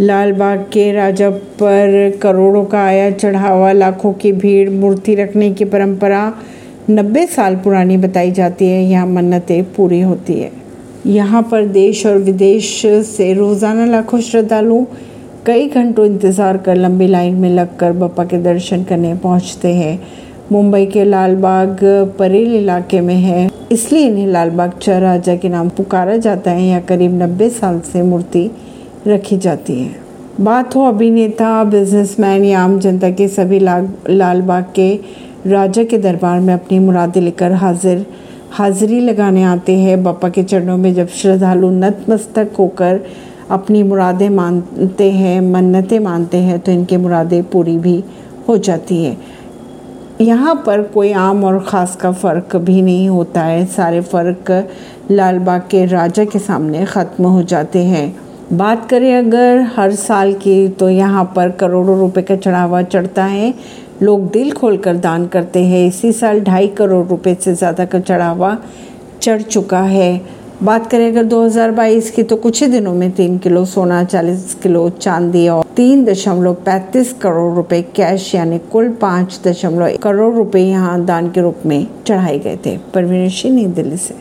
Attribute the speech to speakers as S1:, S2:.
S1: लाल बाग के राजा पर करोड़ों का आया चढ़ावा, लाखों की भीड़, मूर्ति रखने की परंपरा, नब्बे साल पुरानी बताई जाती है, यहाँ मन्नतें पूरी होती है। यहाँ पर देश और विदेश से रोज़ाना लाखों श्रद्धालु कई घंटों इंतज़ार कर लंबी लाइन में लगकर बापा के दर्शन करने पहुँचते हैं। मुंबई के लाल बाग परेल इलाके में है, इसलिए इन्हें लाल बाग चर राजा के नाम पुकारा जाता है। यहाँ करीब नब्बे साल से मूर्ति रखी जाती है। बात हो अभिनेता बिजनेसमैन या आम जनता के सभी ला लाल बाग के राजा के दरबार में अपनी मुरादें लेकर हाजिर, हाजिरी लगाने आते हैं। बापा के चरणों में जब श्रद्धालु नतमस्तक होकर अपनी मुरादें मानते हैं, मन्नतें मानते हैं तो इनकी मुरादें पूरी भी हो जाती है। यहाँ पर कोई आम और ख़ास का फ़र्क भी नहीं होता है। सारे फ़र्क लाल बाग के राजा के सामने ख़त्म हो जाते हैं। बात करें अगर हर साल की तो यहाँ पर करोड़ों रुपए का चढ़ावा चढ़ता है। लोग दिल खोलकर दान करते हैं। इसी साल ढाई करोड़ रुपए से ज़्यादा का चढ़ावा चढ़ चुका है। बात करें अगर 2022 की तो कुछ ही दिनों में तीन किलो सोना 40 किलो चांदी और तीन दशमलव पैंतीस करोड़ रुपए कैश, यानी कुल पाँच दशमलव करोड़ रुपए यहाँ दान के रूप में चढ़ाए गए थे। परवीन सिंह, नई दिल्ली से।